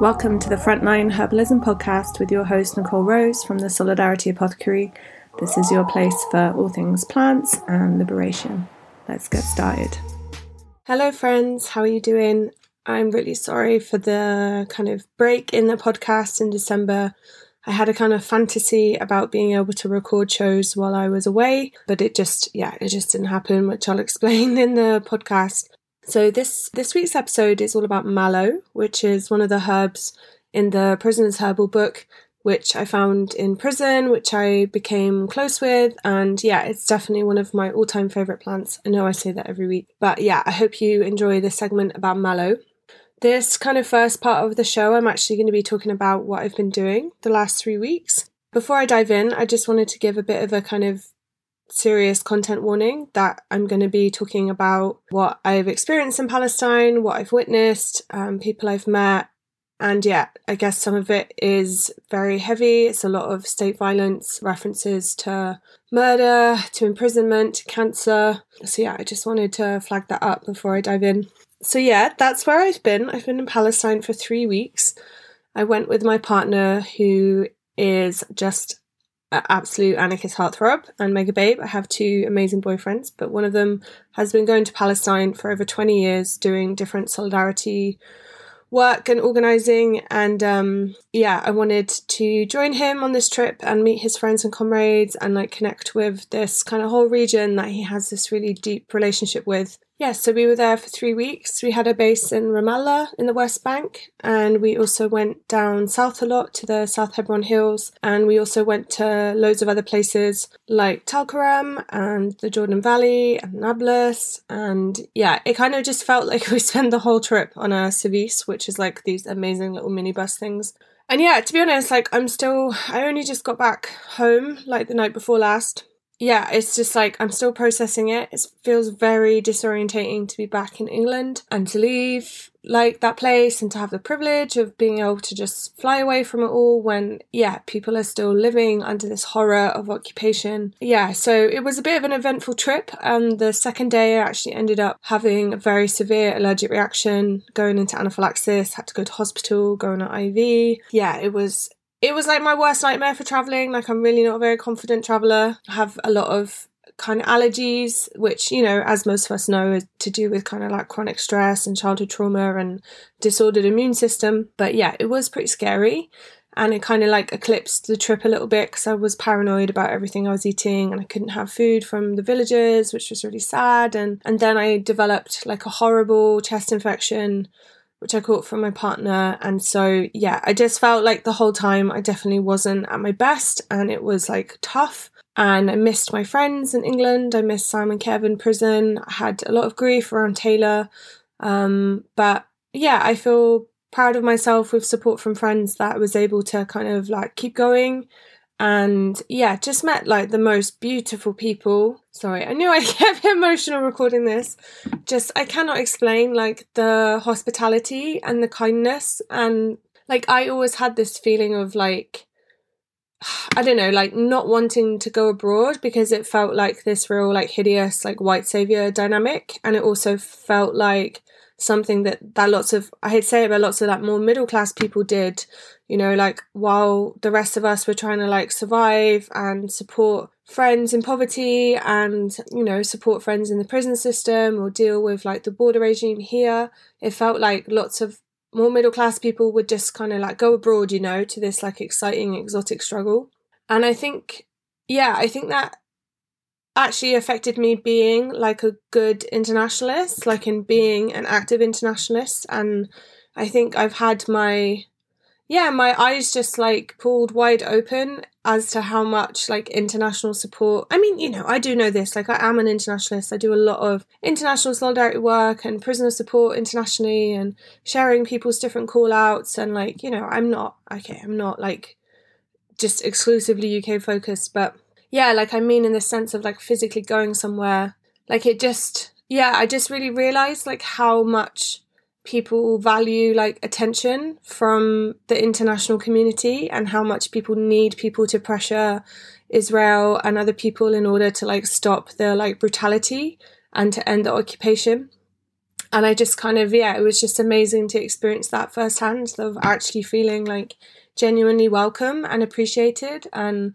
Welcome to the Frontline Herbalism podcast with your host, Nicole Rose from the Solidarity Apothecary. This is your place for all things plants and liberation. Let's get started. Hello, friends. How are you doing? I'm really sorry for the kind of break in the podcast in December. I had a kind of fantasy about being able to record shows while I was away, but it just, yeah, it just didn't happen, which I'll explain in the podcast. So this this week's episode is all about mallow, which is one of the herbs in the Prisoner's Herbal book, which I found in prison, which I became close with, and yeah, it's definitely one of my all-time favorite plants. I know I say that every week, but yeah, I hope you enjoy this segment about mallow. This kind of first part of the show, I'm actually going to be talking about what I've been doing the last three weeks. Before I dive in, I just wanted to give a bit of a kind of serious content warning that I'm going to be talking about what I've experienced in Palestine, what I've witnessed, um, people I've met. And yeah, I guess some of it is very heavy. It's a lot of state violence, references to murder, to imprisonment, to cancer. So yeah, I just wanted to flag that up before I dive in so yeah, that's where I've been. I've been in Palestine for three weeks. I went with my partner, who is just absolute anarchist heartthrob and mega babe. I have two amazing boyfriends, but one of them has been going to Palestine for over 20 years doing different solidarity work and organizing. And um, yeah, I wanted to join him on this trip and meet his friends and comrades and like connect with this kind of whole region that he has this really deep relationship with. Yeah, so we were there for three weeks. We had a base in Ramallah in the West Bank, and we also went down south a lot to the South Hebron Hills, and we also went to loads of other places like Tulkarem and the Jordan Valley and Nablus. And yeah, it kind of just felt like we spent the whole trip on a service, which is like these amazing little minibus things. And yeah, to be honest, like I'm still, I only just got back home like the night before last yeah, it's just like I'm still processing it. It feels very disorientating to be back in England and to leave like that place and to have the privilege of being able to just fly away from it all when, yeah, people are still living under this horror of occupation. Yeah, so it was a bit of an eventful trip. And the second day, I actually ended up having a very severe allergic reaction, going into anaphylaxis, had to go to hospital, go on an IV. Yeah, it was it was like my worst nightmare for traveling. Like I'm really not a very confident traveler. I have a lot of kind of allergies, which, you know, as most of us know, is to do with kind of like chronic stress and childhood trauma and disordered immune system. But yeah, it was pretty scary. And it kind of like eclipsed the trip a little bit because I was paranoid about everything I was eating and I couldn't have food from the villages, which was really sad. And, and then I developed like a horrible chest infection which I caught from my partner. And so, yeah, I just felt like the whole time I definitely wasn't at my best and it was like tough. And I missed my friends in England. I missed Simon Kev in prison. I had a lot of grief around Taylor. Um, but yeah, I feel proud of myself with support from friends that I was able to kind of like keep going and yeah, just met like the most beautiful people. Sorry, I knew I'd get emotional recording this. Just, I cannot explain like the hospitality and the kindness. And like, I always had this feeling of like, I don't know, like not wanting to go abroad because it felt like this real, like hideous, like white savior dynamic. And it also felt like something that that lots of I hate to say it, but lots of like more middle class people did. You know, like while the rest of us were trying to like survive and support friends in poverty and you know support friends in the prison system or deal with like the border regime here it felt like lots of more middle class people would just kind of like go abroad you know to this like exciting exotic struggle and i think yeah i think that actually affected me being like a good internationalist, like in being an active internationalist. And I think I've had my, yeah, my eyes just like pulled wide open as to how much like international support. I mean, you know, I do know this, like I am an internationalist. I do a lot of international solidarity work and prisoner support internationally and sharing people's different call outs. And like, you know, I'm not, okay, I'm not like just exclusively UK focused, but yeah, like I mean in the sense of like physically going somewhere. Like it just yeah, I just really realized like how much people value like attention from the international community and how much people need people to pressure Israel and other people in order to like stop the like brutality and to end the occupation. and I just kind of yeah, it was just amazing to experience that firsthand of actually feeling like genuinely welcome and appreciated and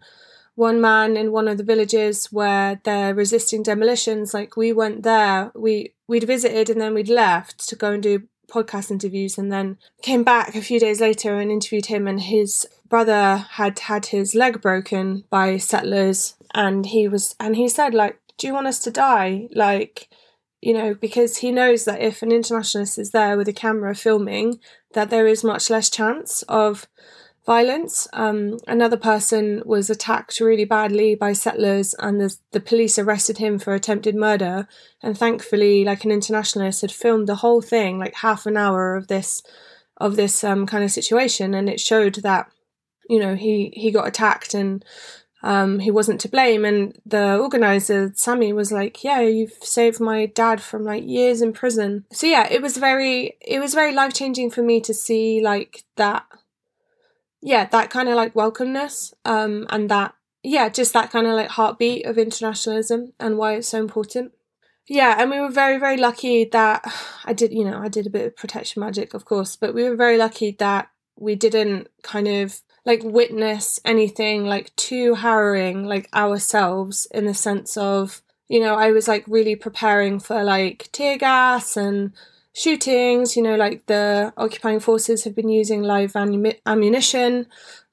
one man in one of the villages where they're resisting demolitions like we went there. We we'd visited and then we'd left to go and do podcast interviews and then came back a few days later and interviewed him and his brother had had his leg broken by settlers and he was and he said like do you want us to die? Like you know, because he knows that if an internationalist is there with a camera filming, that there is much less chance of violence. Um, another person was attacked really badly by settlers, and the, the police arrested him for attempted murder. And thankfully, like an internationalist had filmed the whole thing, like half an hour of this of this um, kind of situation, and it showed that you know he he got attacked and um, he wasn't to blame. And the organizer, Sammy, was like, "Yeah, you've saved my dad from like years in prison." So yeah, it was very, it was very life changing for me to see like that. Yeah, that kind of like welcomeness, um, and that yeah, just that kind of like heartbeat of internationalism and why it's so important. Yeah, and we were very, very lucky that I did, you know, I did a bit of protection magic, of course, but we were very lucky that we didn't kind of like witness anything like too harrowing like ourselves in the sense of you know i was like really preparing for like tear gas and shootings you know like the occupying forces have been using live ammunition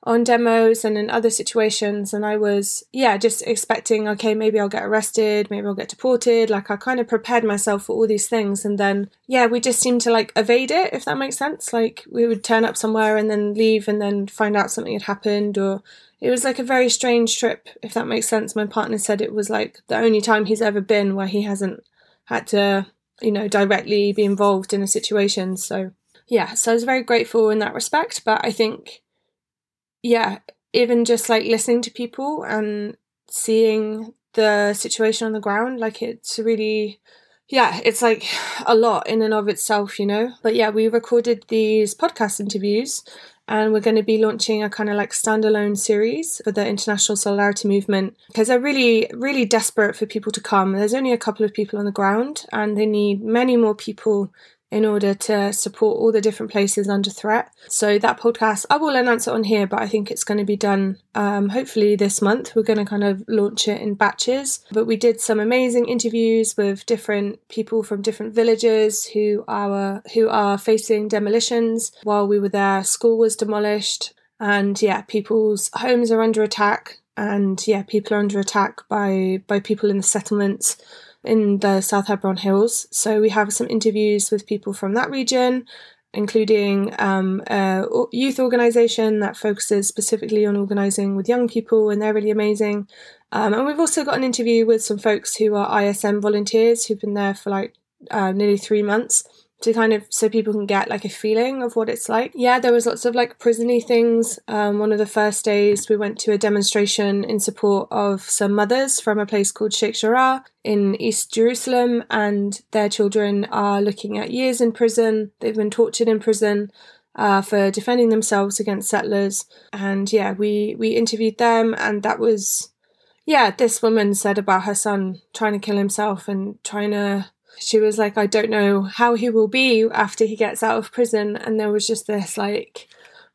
on demos and in other situations. And i was yeah just expecting okay maybe i'll get arrested maybe i'll get deported. Like i kind of prepared myself for all these things. And then yeah we just seemed to like evade it if that makes sense. Like we would turn up somewhere and then leave and then find out something had happened. Or it was like a very strange trip if that makes sense. My partner said it was like the only time he's ever been where he hasn't had to you know directly be involved in a situation so yeah so i was very grateful in that respect but i think yeah, even just like listening to people and seeing the situation on the ground, like it's really yeah, it's like a lot in and of itself, you know. But yeah, we recorded these podcast interviews and we're going to be launching a kind of like standalone series for the International Solidarity Movement because they're really, really desperate for people to come. There's only a couple of people on the ground and they need many more people in order to support all the different places under threat. So that podcast, I will announce it on here, but I think it's going to be done um, hopefully this month. We're going to kind of launch it in batches. But we did some amazing interviews with different people from different villages who are who are facing demolitions. While we were there, school was demolished, and yeah, people's homes are under attack. And yeah, people are under attack by by people in the settlements in the South Hebron Hills. So we have some interviews with people from that region, including um, a youth organisation that focuses specifically on organising with young people, and they're really amazing. Um, and we've also got an interview with some folks who are ISM volunteers who've been there for like uh, nearly three months to kind of so people can get like a feeling of what it's like. Yeah, there was lots of like prisony things. Um, one of the first days we went to a demonstration in support of some mothers from a place called Sheikh Jarrah in East Jerusalem, and their children are looking at years in prison. They've been tortured in prison. Uh, for defending themselves against settlers, and yeah, we we interviewed them, and that was, yeah, this woman said about her son trying to kill himself and trying to she was like, I don't know how he will be after he gets out of prison. And there was just this like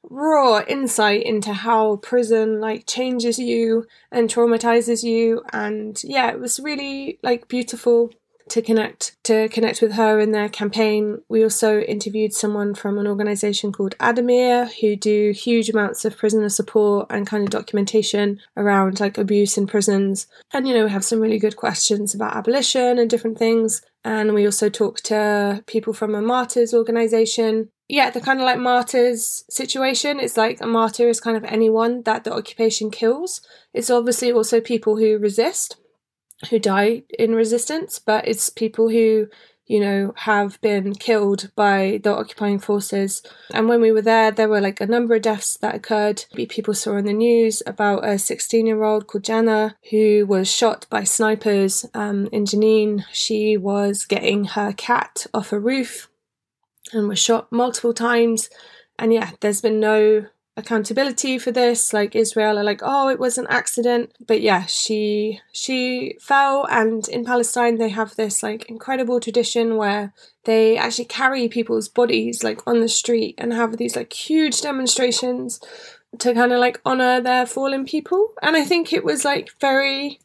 raw insight into how prison like changes you and traumatizes you. And yeah, it was really like beautiful to connect to connect with her in their campaign. We also interviewed someone from an organization called Addameer who do huge amounts of prisoner support and kind of documentation around like abuse in prisons. And you know, we have some really good questions about abolition and different things. And we also talked to people from a martyrs organization. Yeah, the kind of like martyrs situation. It's like a martyr is kind of anyone that the occupation kills. It's obviously also people who resist who die in resistance, but it's people who, you know, have been killed by the occupying forces. And when we were there, there were like a number of deaths that occurred. People saw on the news about a 16 year old called Jana who was shot by snipers um, in Jenin. She was getting her cat off a roof and was shot multiple times. And yeah, there's been no accountability for this. Like Israel are like, oh, it was an accident. But yeah, she she fell and in Palestine they have this like incredible tradition where they actually carry people's bodies like on the street and have these like huge demonstrations to kind of like honor their fallen people. And I think it was like very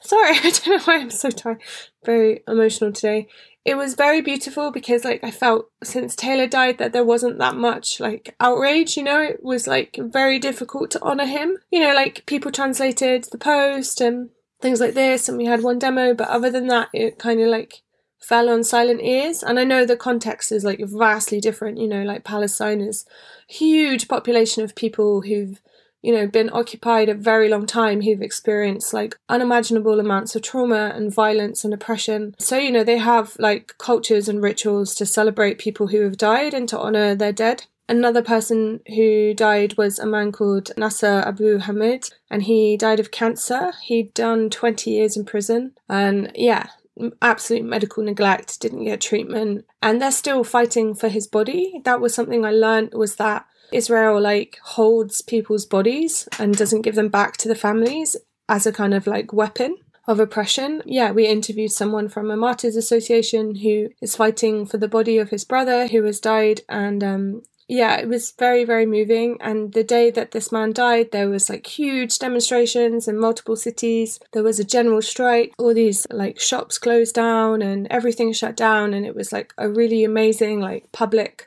sorry, I don't know why I'm so tired. Very emotional today it was very beautiful because like I felt since Taylor died that there wasn't that much like outrage, you know, it was like very difficult to honor him. You know, like people translated the post and things like this and we had one demo, but other than that it kind of like fell on silent ears. And I know the context is like vastly different, you know, like Palestine is huge population of people who've you know, been occupied a very long time who've experienced like unimaginable amounts of trauma and violence and oppression. So, you know, they have like cultures and rituals to celebrate people who have died and to honor their dead. Another person who died was a man called Nasser Abu Hamid, and he died of cancer. He'd done 20 years in prison. And yeah, absolute medical neglect, didn't get treatment, and they're still fighting for his body. That was something I learned was that Israel like holds people's bodies and doesn't give them back to the families as a kind of like weapon of oppression. Yeah, we interviewed someone from a Martyrs Association who is fighting for the body of his brother who has died, and um, yeah, it was very, very moving. And the day that this man died, there was like huge demonstrations in multiple cities. There was a general strike. All these like shops closed down and everything shut down. And it was like a really amazing like public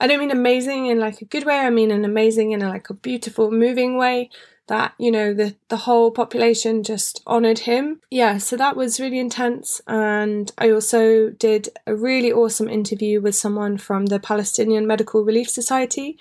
I don't mean amazing in like a good way. I mean an amazing in a, like a beautiful, moving way that you know the the whole population just honored him. Yeah, so that was really intense. And I also did a really awesome interview with someone from the Palestinian Medical Relief Society.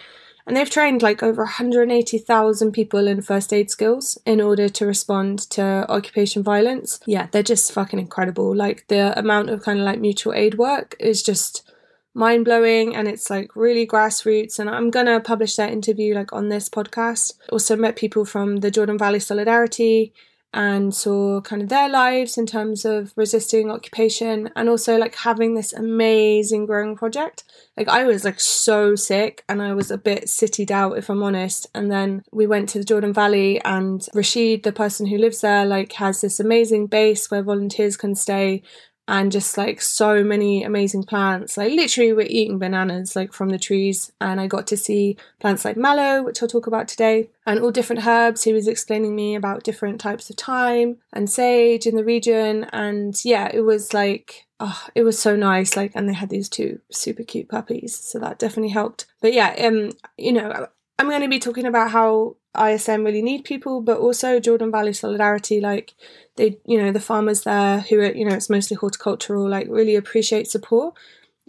And they've trained like over 180,000 people in first aid skills in order to respond to occupation violence. Yeah, they're just fucking incredible. Like the amount of kind of like mutual aid work is just mind blowing and it's like really grassroots. And I'm gonna publish that interview like on this podcast. Also met people from the Jordan Valley Solidarity and saw kind of their lives in terms of resisting occupation and also like having this amazing growing project. Like I was like so sick and I was a bit citied out if I'm honest. And then we went to the Jordan Valley and Rashid, the person who lives there, like has this amazing base where volunteers can stay and just like so many amazing plants. Like literally, we're eating bananas like from the trees, and I got to see plants like mallow, which I'll talk about today, and all different herbs. He was explaining me about different types of thyme and sage in the region, and yeah, it was like oh, it was so nice. Like, and they had these two super cute puppies, so that definitely helped. But yeah, um, you know, I'm going to be talking about how ISM really need people, but also Jordan Valley Solidarity, like they, you know, the farmers there who are, you know, it's mostly horticultural, like really appreciate support.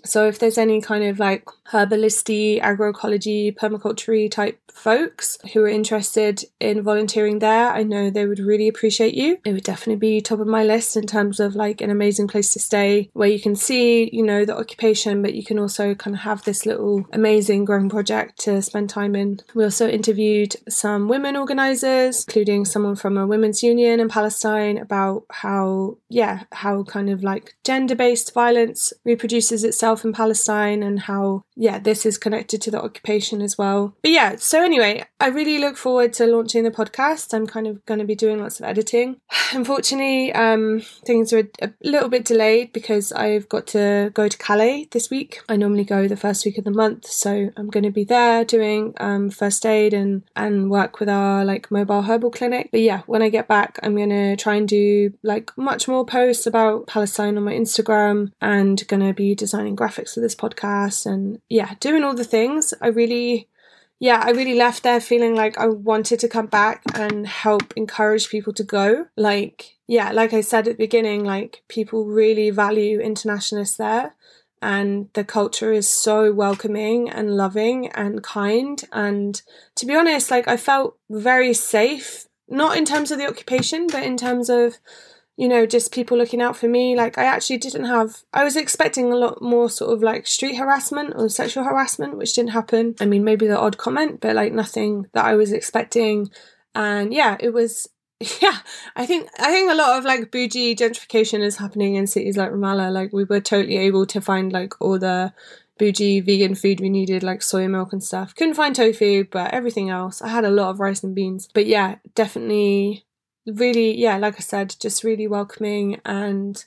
So if there's any kind of like herbalisty, agroecology, permaculture type folks who are interested in volunteering there, I know they would really appreciate you. It would definitely be top of my list in terms of like an amazing place to stay where you can see, you know, the occupation, but you can also kind of have this little amazing growing project to spend time in. We also interviewed some women organizers, including someone from a women's union in Palestine about how, yeah, how kind of like gender based violence reproduces itself in Palestine and how yeah, this is connected to the occupation as well. But yeah, so anyway, I really look forward to launching the podcast. I'm kind of going to be doing lots of editing. Unfortunately, um, things are a little bit delayed because I've got to go to Calais this week. I normally go the first week of the month, so I'm going to be there doing um, first aid and and work with our like mobile herbal clinic. But yeah, when I get back, I'm going to try and do like much more posts about Palestine on my Instagram and going to be designing graphics for this podcast and yeah, doing all the things. I really, yeah, I really left there feeling like I wanted to come back and help encourage people to go. Like, yeah, like I said at the beginning, like people really value internationalists there. And the culture is so welcoming and loving and kind. And to be honest, like I felt very safe, not in terms of the occupation, but in terms of you know, just people looking out for me. Like, I actually didn't have, I was expecting a lot more sort of like street harassment or sexual harassment, which didn't happen. I mean, maybe the odd comment, but like nothing that I was expecting. And yeah, it was, yeah, I think, I think a lot of like bougie gentrification is happening in cities like Ramallah. Like, we were totally able to find like all the, bougie vegan food we needed, like soy milk and stuff. Couldn't find tofu, but everything else. I had a lot of rice and beans. But yeah, definitely really, yeah, like I said, just really welcoming and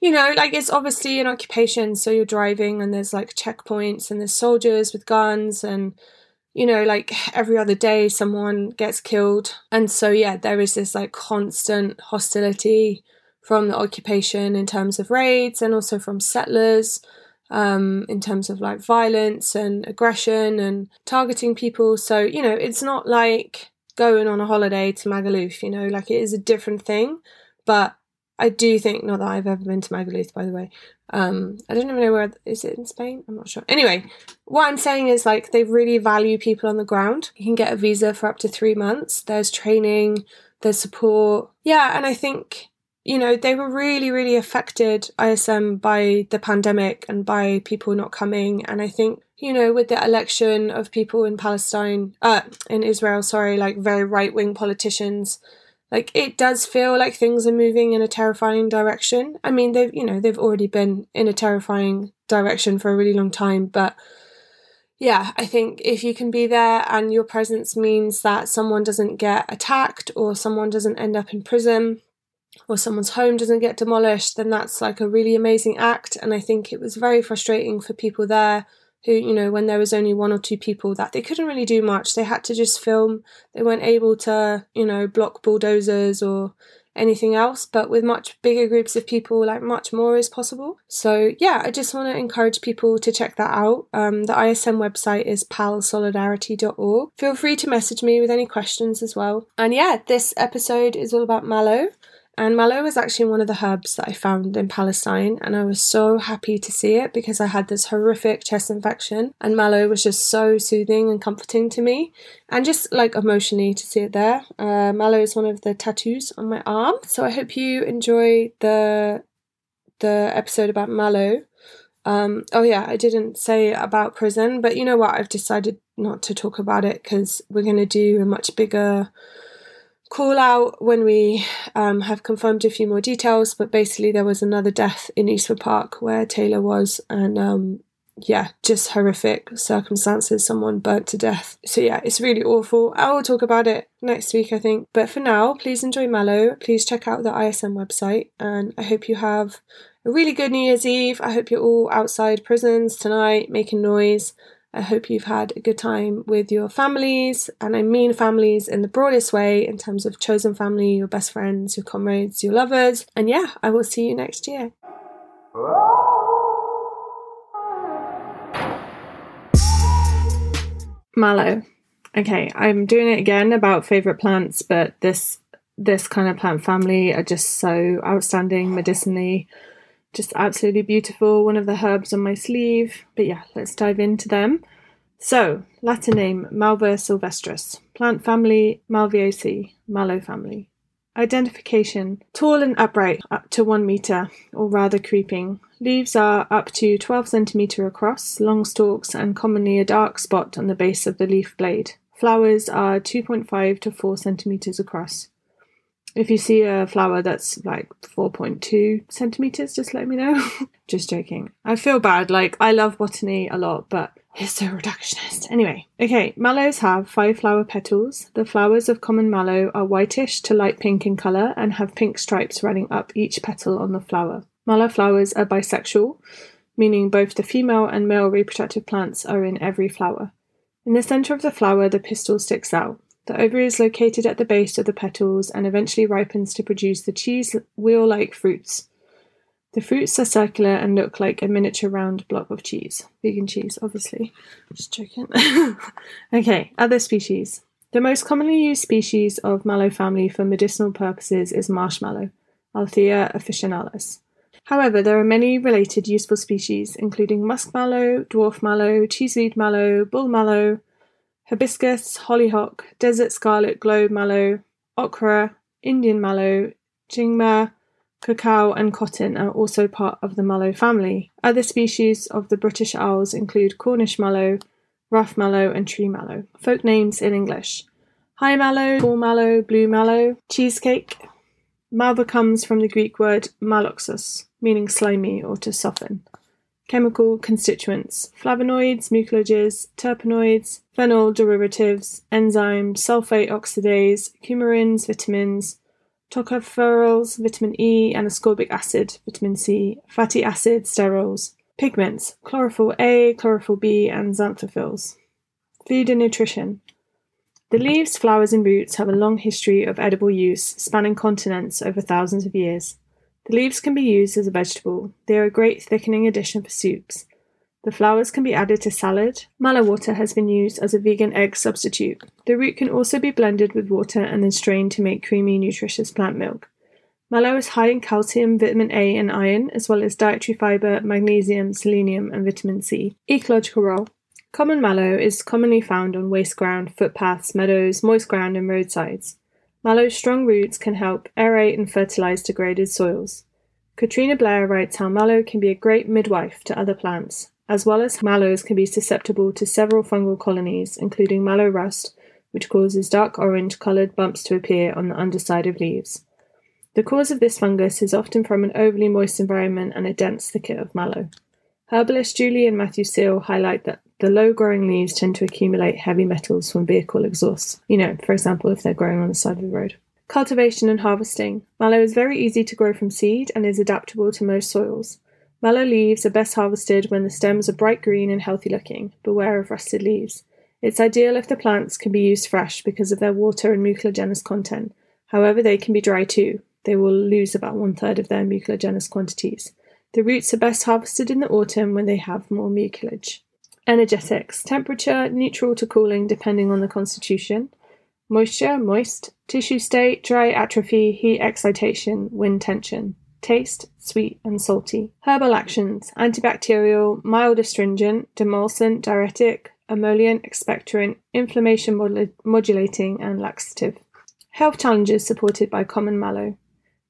you know, like it's obviously an occupation, so you're driving and there's like checkpoints and there's soldiers with guns and you know, like every other day someone gets killed. And so yeah, there is this like constant hostility from the occupation in terms of raids and also from settlers um, in terms of like violence and aggression and targeting people. So, you know, it's not like going on a holiday to Magaluf, you know, like it is a different thing. But I do think, not that I've ever been to Magaluf, by the way. Um, I don't even know where, is it in Spain? I'm not sure. Anyway, what I'm saying is like they really value people on the ground. You can get a visa for up to three months. There's training, there's support. Yeah, and I think you know, they were really, really affected, ISM, by the pandemic and by people not coming. And I think, you know, with the election of people in Palestine, uh, in Israel, sorry, like very right wing politicians, like it does feel like things are moving in a terrifying direction. I mean, they've, you know, they've already been in a terrifying direction for a really long time, but yeah, I think if you can be there and your presence means that someone doesn't get attacked or someone doesn't end up in prison, or someone's home doesn't get demolished, then that's like a really amazing act. And I think it was very frustrating for people there who, you know, when there was only one or two people that they couldn't really do much. They had to just film. They weren't able to, you know, block bulldozers or anything else, but with much bigger groups of people, like much more is possible. So, yeah, I just want to encourage people to check that out. Um, the ISM website is palsolidarity.org. Feel free to message me with any questions as well. And yeah, this episode is all about mallow. And mallow was actually one of the herbs that I found in Palestine, and I was so happy to see it because I had this horrific chest infection, and mallow was just so soothing and comforting to me, and just like emotionally to see it there. Uh, mallow is one of the tattoos on my arm, so I hope you enjoy the the episode about mallow. Um, oh yeah, I didn't say about prison, but you know what? I've decided not to talk about it because we're going to do a much bigger call out when we um, have confirmed a few more details, but basically there was another death in Eastwood Park where Taylor was, and um, yeah, just horrific circumstances. Someone burnt to death. So yeah, it's really awful. I will talk about it next week, I think. But for now, please enjoy Mallow. Please check out the ISM website, and I hope you have a really good New Year's Eve. I hope you're all outside prisons tonight making noise. I hope you've had a good time with your families, and I mean families in the broadest way in terms of chosen family, your best friends, your comrades, your lovers. And yeah, I will see you next year. Mallow. Okay, I'm doing it again about favorite plants, but this this kind of plant family are just so outstanding medicinally just absolutely beautiful. One of the herbs on my sleeve. But yeah, let's dive into them. So, Latin name Malva sylvestris, plant family Malvaceae, mallow family. Identification tall and upright, up to 1 meter, or rather creeping. Leaves are up to 12 centimeter across, long stalks, and commonly a dark spot on the base of the leaf blade. Flowers are 2.5 to 4 centimeters across. If you see a flower that's like 4.2 centimeters, just let me know. just joking. I feel bad. Like, I love botany a lot, but it's so reductionist. Anyway, okay, mallows have five flower petals. The flowers of common mallow are whitish to light pink in colour and have pink stripes running up each petal on the flower. Mallow flowers are bisexual, meaning both the female and male reproductive plants are in every flower. In the centre of the flower, the pistil sticks out. The ovary is located at the base of the petals and eventually ripens to produce the cheese wheel like fruits. The fruits are circular and look like a miniature round block of cheese. Vegan cheese, obviously. Just joking. okay, other species. The most commonly used species of mallow family for medicinal purposes is marshmallow, Althaea officinalis. However, there are many related useful species, including musk mallow, dwarf mallow, cheeseweed mallow, bull mallow, hibiscus, hollyhock, desert scarlet globe mallow, okra, Indian mallow, jingma, cacao, and cotton are also part of the mallow family. Other species of the British Isles include Cornish mallow, rough mallow, and tree mallow. Folk names in English high mallow, tall mallow, blue mallow, cheesecake. Malva comes from the Greek word maloxus, meaning slimy or to soften. Chemical constituents flavonoids, mucilages, terpenoids, phenol derivatives, enzymes, sulfate oxidase, coumarins, vitamins, tocopherols, vitamin E, and ascorbic acid, vitamin C, fatty acids, sterols, pigments, chlorophyll A, chlorophyll B, and xanthophylls. Food and nutrition. The leaves, flowers, and roots have a long history of edible use, spanning continents over thousands of years. The leaves can be used as a vegetable. They are a great thickening addition for soups. The flowers can be added to salad. Mallow water has been used as a vegan egg substitute. The root can also be blended with water and then strained to make creamy, nutritious plant milk. Mallow is high in calcium, vitamin A, and iron, as well as dietary fiber, magnesium, selenium, and vitamin C. Ecological role Common mallow is commonly found on waste ground, footpaths, meadows, moist ground, and roadsides. Mallow's strong roots can help aerate and fertilize degraded soils. Katrina Blair writes how mallow can be a great midwife to other plants, as well as mallows can be susceptible to several fungal colonies, including mallow rust, which causes dark orange coloured bumps to appear on the underside of leaves. The cause of this fungus is often from an overly moist environment and a dense thicket of mallow. Herbalist Julie and Matthew Seal highlight that the low growing leaves tend to accumulate heavy metals from vehicle exhausts, you know, for example, if they're growing on the side of the road. Cultivation and harvesting. Mallow is very easy to grow from seed and is adaptable to most soils. Mallow leaves are best harvested when the stems are bright green and healthy looking. Beware of rusted leaves. It's ideal if the plants can be used fresh because of their water and mucilaginous content. However, they can be dry too. They will lose about one third of their mucilaginous quantities. The roots are best harvested in the autumn when they have more mucilage. Energetics temperature neutral to cooling depending on the constitution. Moisture moist. Tissue state dry atrophy, heat excitation, wind tension. Taste sweet and salty. Herbal actions antibacterial, mild astringent, demulcent, diuretic, emollient, expectorant, inflammation modulating, and laxative. Health challenges supported by common mallow.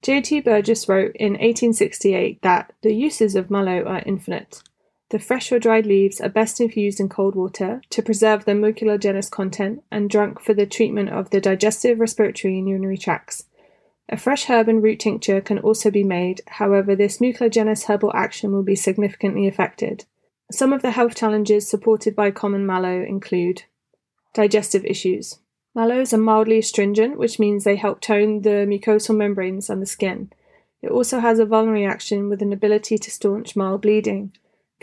J.T. Burgess wrote in 1868 that the uses of mallow are infinite. The fresh or dried leaves are best infused in cold water to preserve their mucilaginous content and drunk for the treatment of the digestive, respiratory, and urinary tracts. A fresh herb and root tincture can also be made, however, this mucilaginous herbal action will be significantly affected. Some of the health challenges supported by common mallow include digestive issues. Mallows are mildly astringent, which means they help tone the mucosal membranes and the skin. It also has a vulnerary action with an ability to staunch mild bleeding.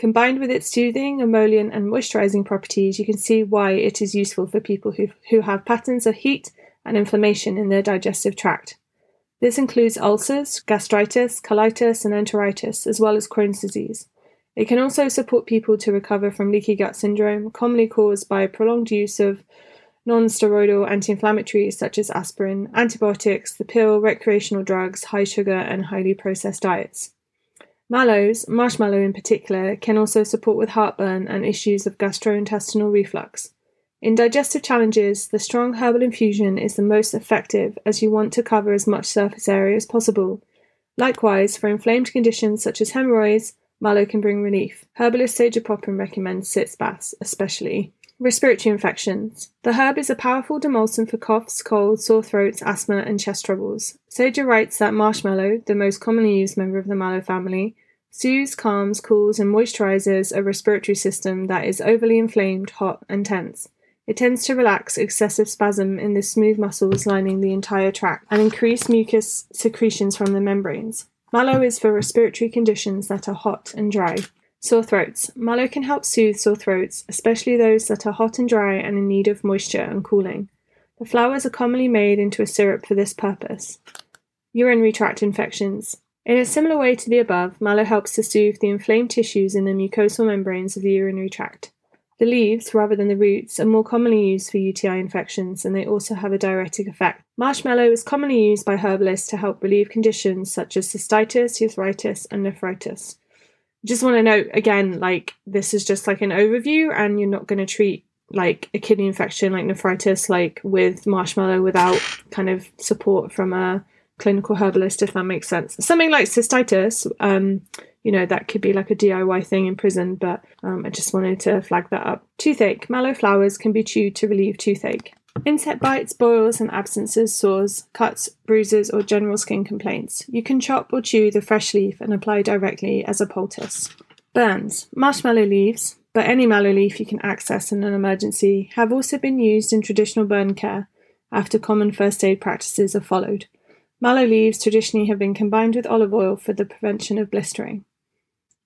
Combined with its soothing, emollient, and moisturizing properties, you can see why it is useful for people who, who have patterns of heat and inflammation in their digestive tract. This includes ulcers, gastritis, colitis, and enteritis, as well as Crohn's disease. It can also support people to recover from leaky gut syndrome, commonly caused by prolonged use of non-steroidal anti-inflammatories such as aspirin, antibiotics, the pill, recreational drugs, high sugar and highly processed diets. Mallows, marshmallow in particular, can also support with heartburn and issues of gastrointestinal reflux. In digestive challenges, the strong herbal infusion is the most effective as you want to cover as much surface area as possible. Likewise, for inflamed conditions such as hemorrhoids, mallow can bring relief. Herbalist Sajah Popham recommends sitz baths, especially. Respiratory infections. The herb is a powerful demulcent for coughs, colds, sore throats, asthma, and chest troubles. Sajah writes that marshmallow, the most commonly used member of the mallow family, soothes, calms, cools, and moisturizes a respiratory system that is overly inflamed, hot, and tense. It tends to relax excessive spasm in the smooth muscles lining the entire tract and increase mucus secretions from the membranes. Mallow is for respiratory conditions that are hot and dry. Sore throats. Mallow can help soothe sore throats, especially those that are hot and dry and in need of moisture and cooling. The flowers are commonly made into a syrup for this purpose. Urinary tract infections. In a similar way to the above, mallow helps to soothe the inflamed tissues in the mucosal membranes of the urinary tract. The leaves, rather than the roots, are more commonly used for UTI infections and they also have a diuretic effect. Marshmallow is commonly used by herbalists to help relieve conditions such as cystitis, urethritis, and nephritis just want to note again, like this is just like an overview, and you're not going to treat like a kidney infection like nephritis like with marshmallow without kind of support from a clinical herbalist if that makes sense something like cystitis um you know that could be like a diy thing in prison but um, i just wanted to flag that up toothache mallow flowers can be chewed to relieve toothache Insect bites, boils and abscesses, sores, cuts, bruises, or general skin complaints. You can chop or chew the fresh leaf and apply directly as a poultice. Burns. Marshmallow leaves, but any mallow leaf you can access in an emergency, have also been used in traditional burn care after common first aid practices are followed. Mallow leaves traditionally have been combined with olive oil for the prevention of blistering.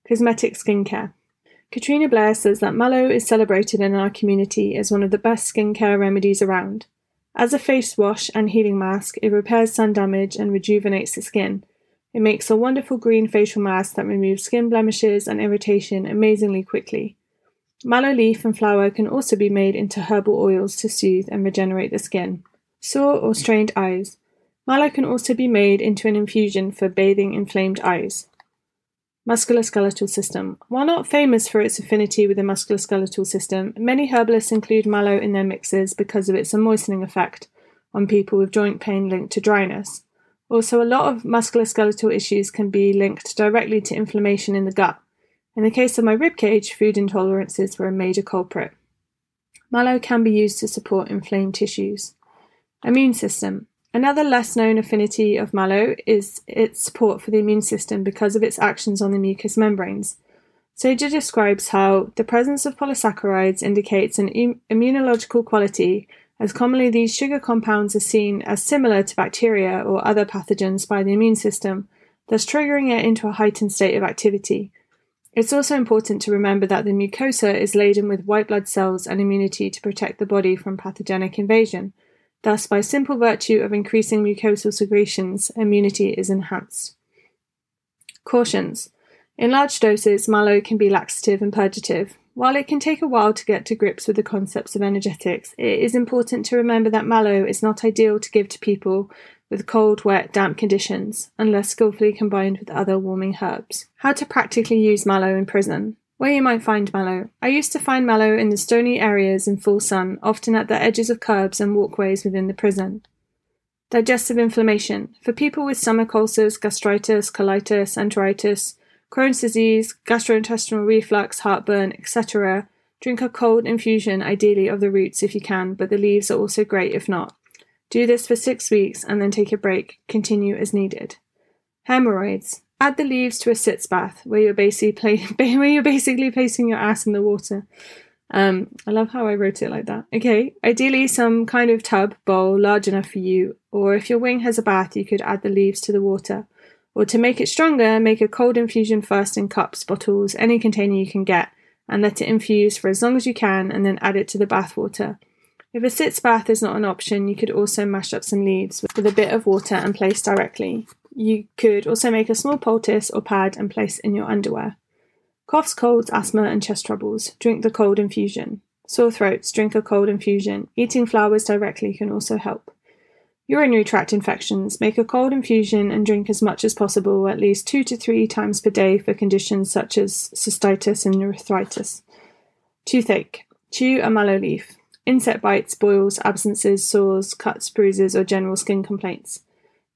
Cosmetic skincare. Katrina Blair says that mallow is celebrated in our community as one of the best skincare remedies around. As a face wash and healing mask, it repairs sun damage and rejuvenates the skin. It makes a wonderful green facial mask that removes skin blemishes and irritation amazingly quickly. Mallow leaf and flower can also be made into herbal oils to soothe and regenerate the skin. Sore or strained eyes. Mallow can also be made into an infusion for bathing inflamed eyes. Musculoskeletal system. While not famous for its affinity with the musculoskeletal system, many herbalists include mallow in their mixes because of its moistening effect on people with joint pain linked to dryness. Also, a lot of musculoskeletal issues can be linked directly to inflammation in the gut. In the case of my ribcage, food intolerances were a major culprit. Mallow can be used to support inflamed tissues. Immune system. Another less known affinity of mallow is its support for the immune system because of its actions on the mucous membranes. Sager describes how the presence of polysaccharides indicates an Im- immunological quality, as commonly these sugar compounds are seen as similar to bacteria or other pathogens by the immune system, thus triggering it into a heightened state of activity. It's also important to remember that the mucosa is laden with white blood cells and immunity to protect the body from pathogenic invasion. Thus, by simple virtue of increasing mucosal secretions, immunity is enhanced. Cautions. In large doses, mallow can be laxative and purgative. While it can take a while to get to grips with the concepts of energetics, it is important to remember that mallow is not ideal to give to people with cold, wet, damp conditions, unless skillfully combined with other warming herbs. How to practically use mallow in prison. Where you might find mallow. I used to find mallow in the stony areas in full sun, often at the edges of curbs and walkways within the prison. Digestive inflammation. For people with stomach ulcers, gastritis, colitis, enteritis, Crohn's disease, gastrointestinal reflux, heartburn, etc., drink a cold infusion, ideally of the roots if you can, but the leaves are also great if not. Do this for six weeks and then take a break. Continue as needed. Hemorrhoids. Add the leaves to a sitz bath where you're basically where you're basically placing your ass in the water. Um, I love how I wrote it like that. Okay, ideally some kind of tub bowl large enough for you, or if your wing has a bath, you could add the leaves to the water. Or to make it stronger, make a cold infusion first in cups, bottles, any container you can get, and let it infuse for as long as you can, and then add it to the bath water. If a sitz bath is not an option, you could also mash up some leaves with a bit of water and place directly. You could also make a small poultice or pad and place in your underwear. Coughs, colds, asthma, and chest troubles. Drink the cold infusion. Sore throats. Drink a cold infusion. Eating flowers directly can also help. Urinary tract infections. Make a cold infusion and drink as much as possible, at least two to three times per day for conditions such as cystitis and arthritis. Toothache. Chew a mallow leaf. Insect bites, boils, abscesses, sores, cuts, bruises, or general skin complaints.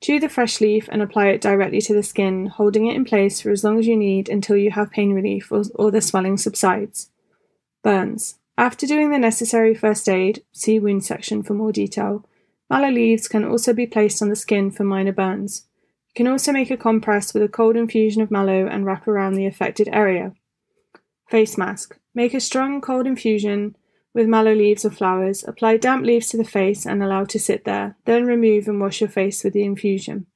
Chew the fresh leaf and apply it directly to the skin, holding it in place for as long as you need until you have pain relief or, or the swelling subsides. Burns. After doing the necessary first aid, see wound section for more detail. Mallow leaves can also be placed on the skin for minor burns. You can also make a compress with a cold infusion of mallow and wrap around the affected area. Face mask. Make a strong cold infusion with mallow leaves or flowers. Apply damp leaves to the face and allow to sit there. Then remove and wash your face with the infusion.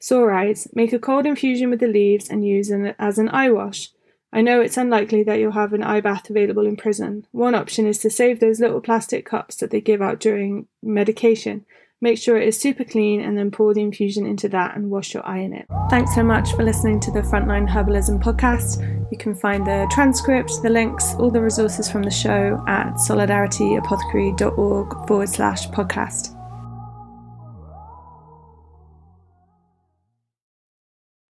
Sore eyes. Make a cold infusion with the leaves and use it as an eye wash. I know it's unlikely that you'll have an eye bath available in prison. One option is to save those little plastic cups that they give out during medication. Make sure it is super clean and then pour the infusion into that and wash your eye in it. Thanks so much for listening to the Frontline Herbalism podcast. You can find the transcript, the links, all the resources from the show at solidarityapothecary.org forward slash podcast.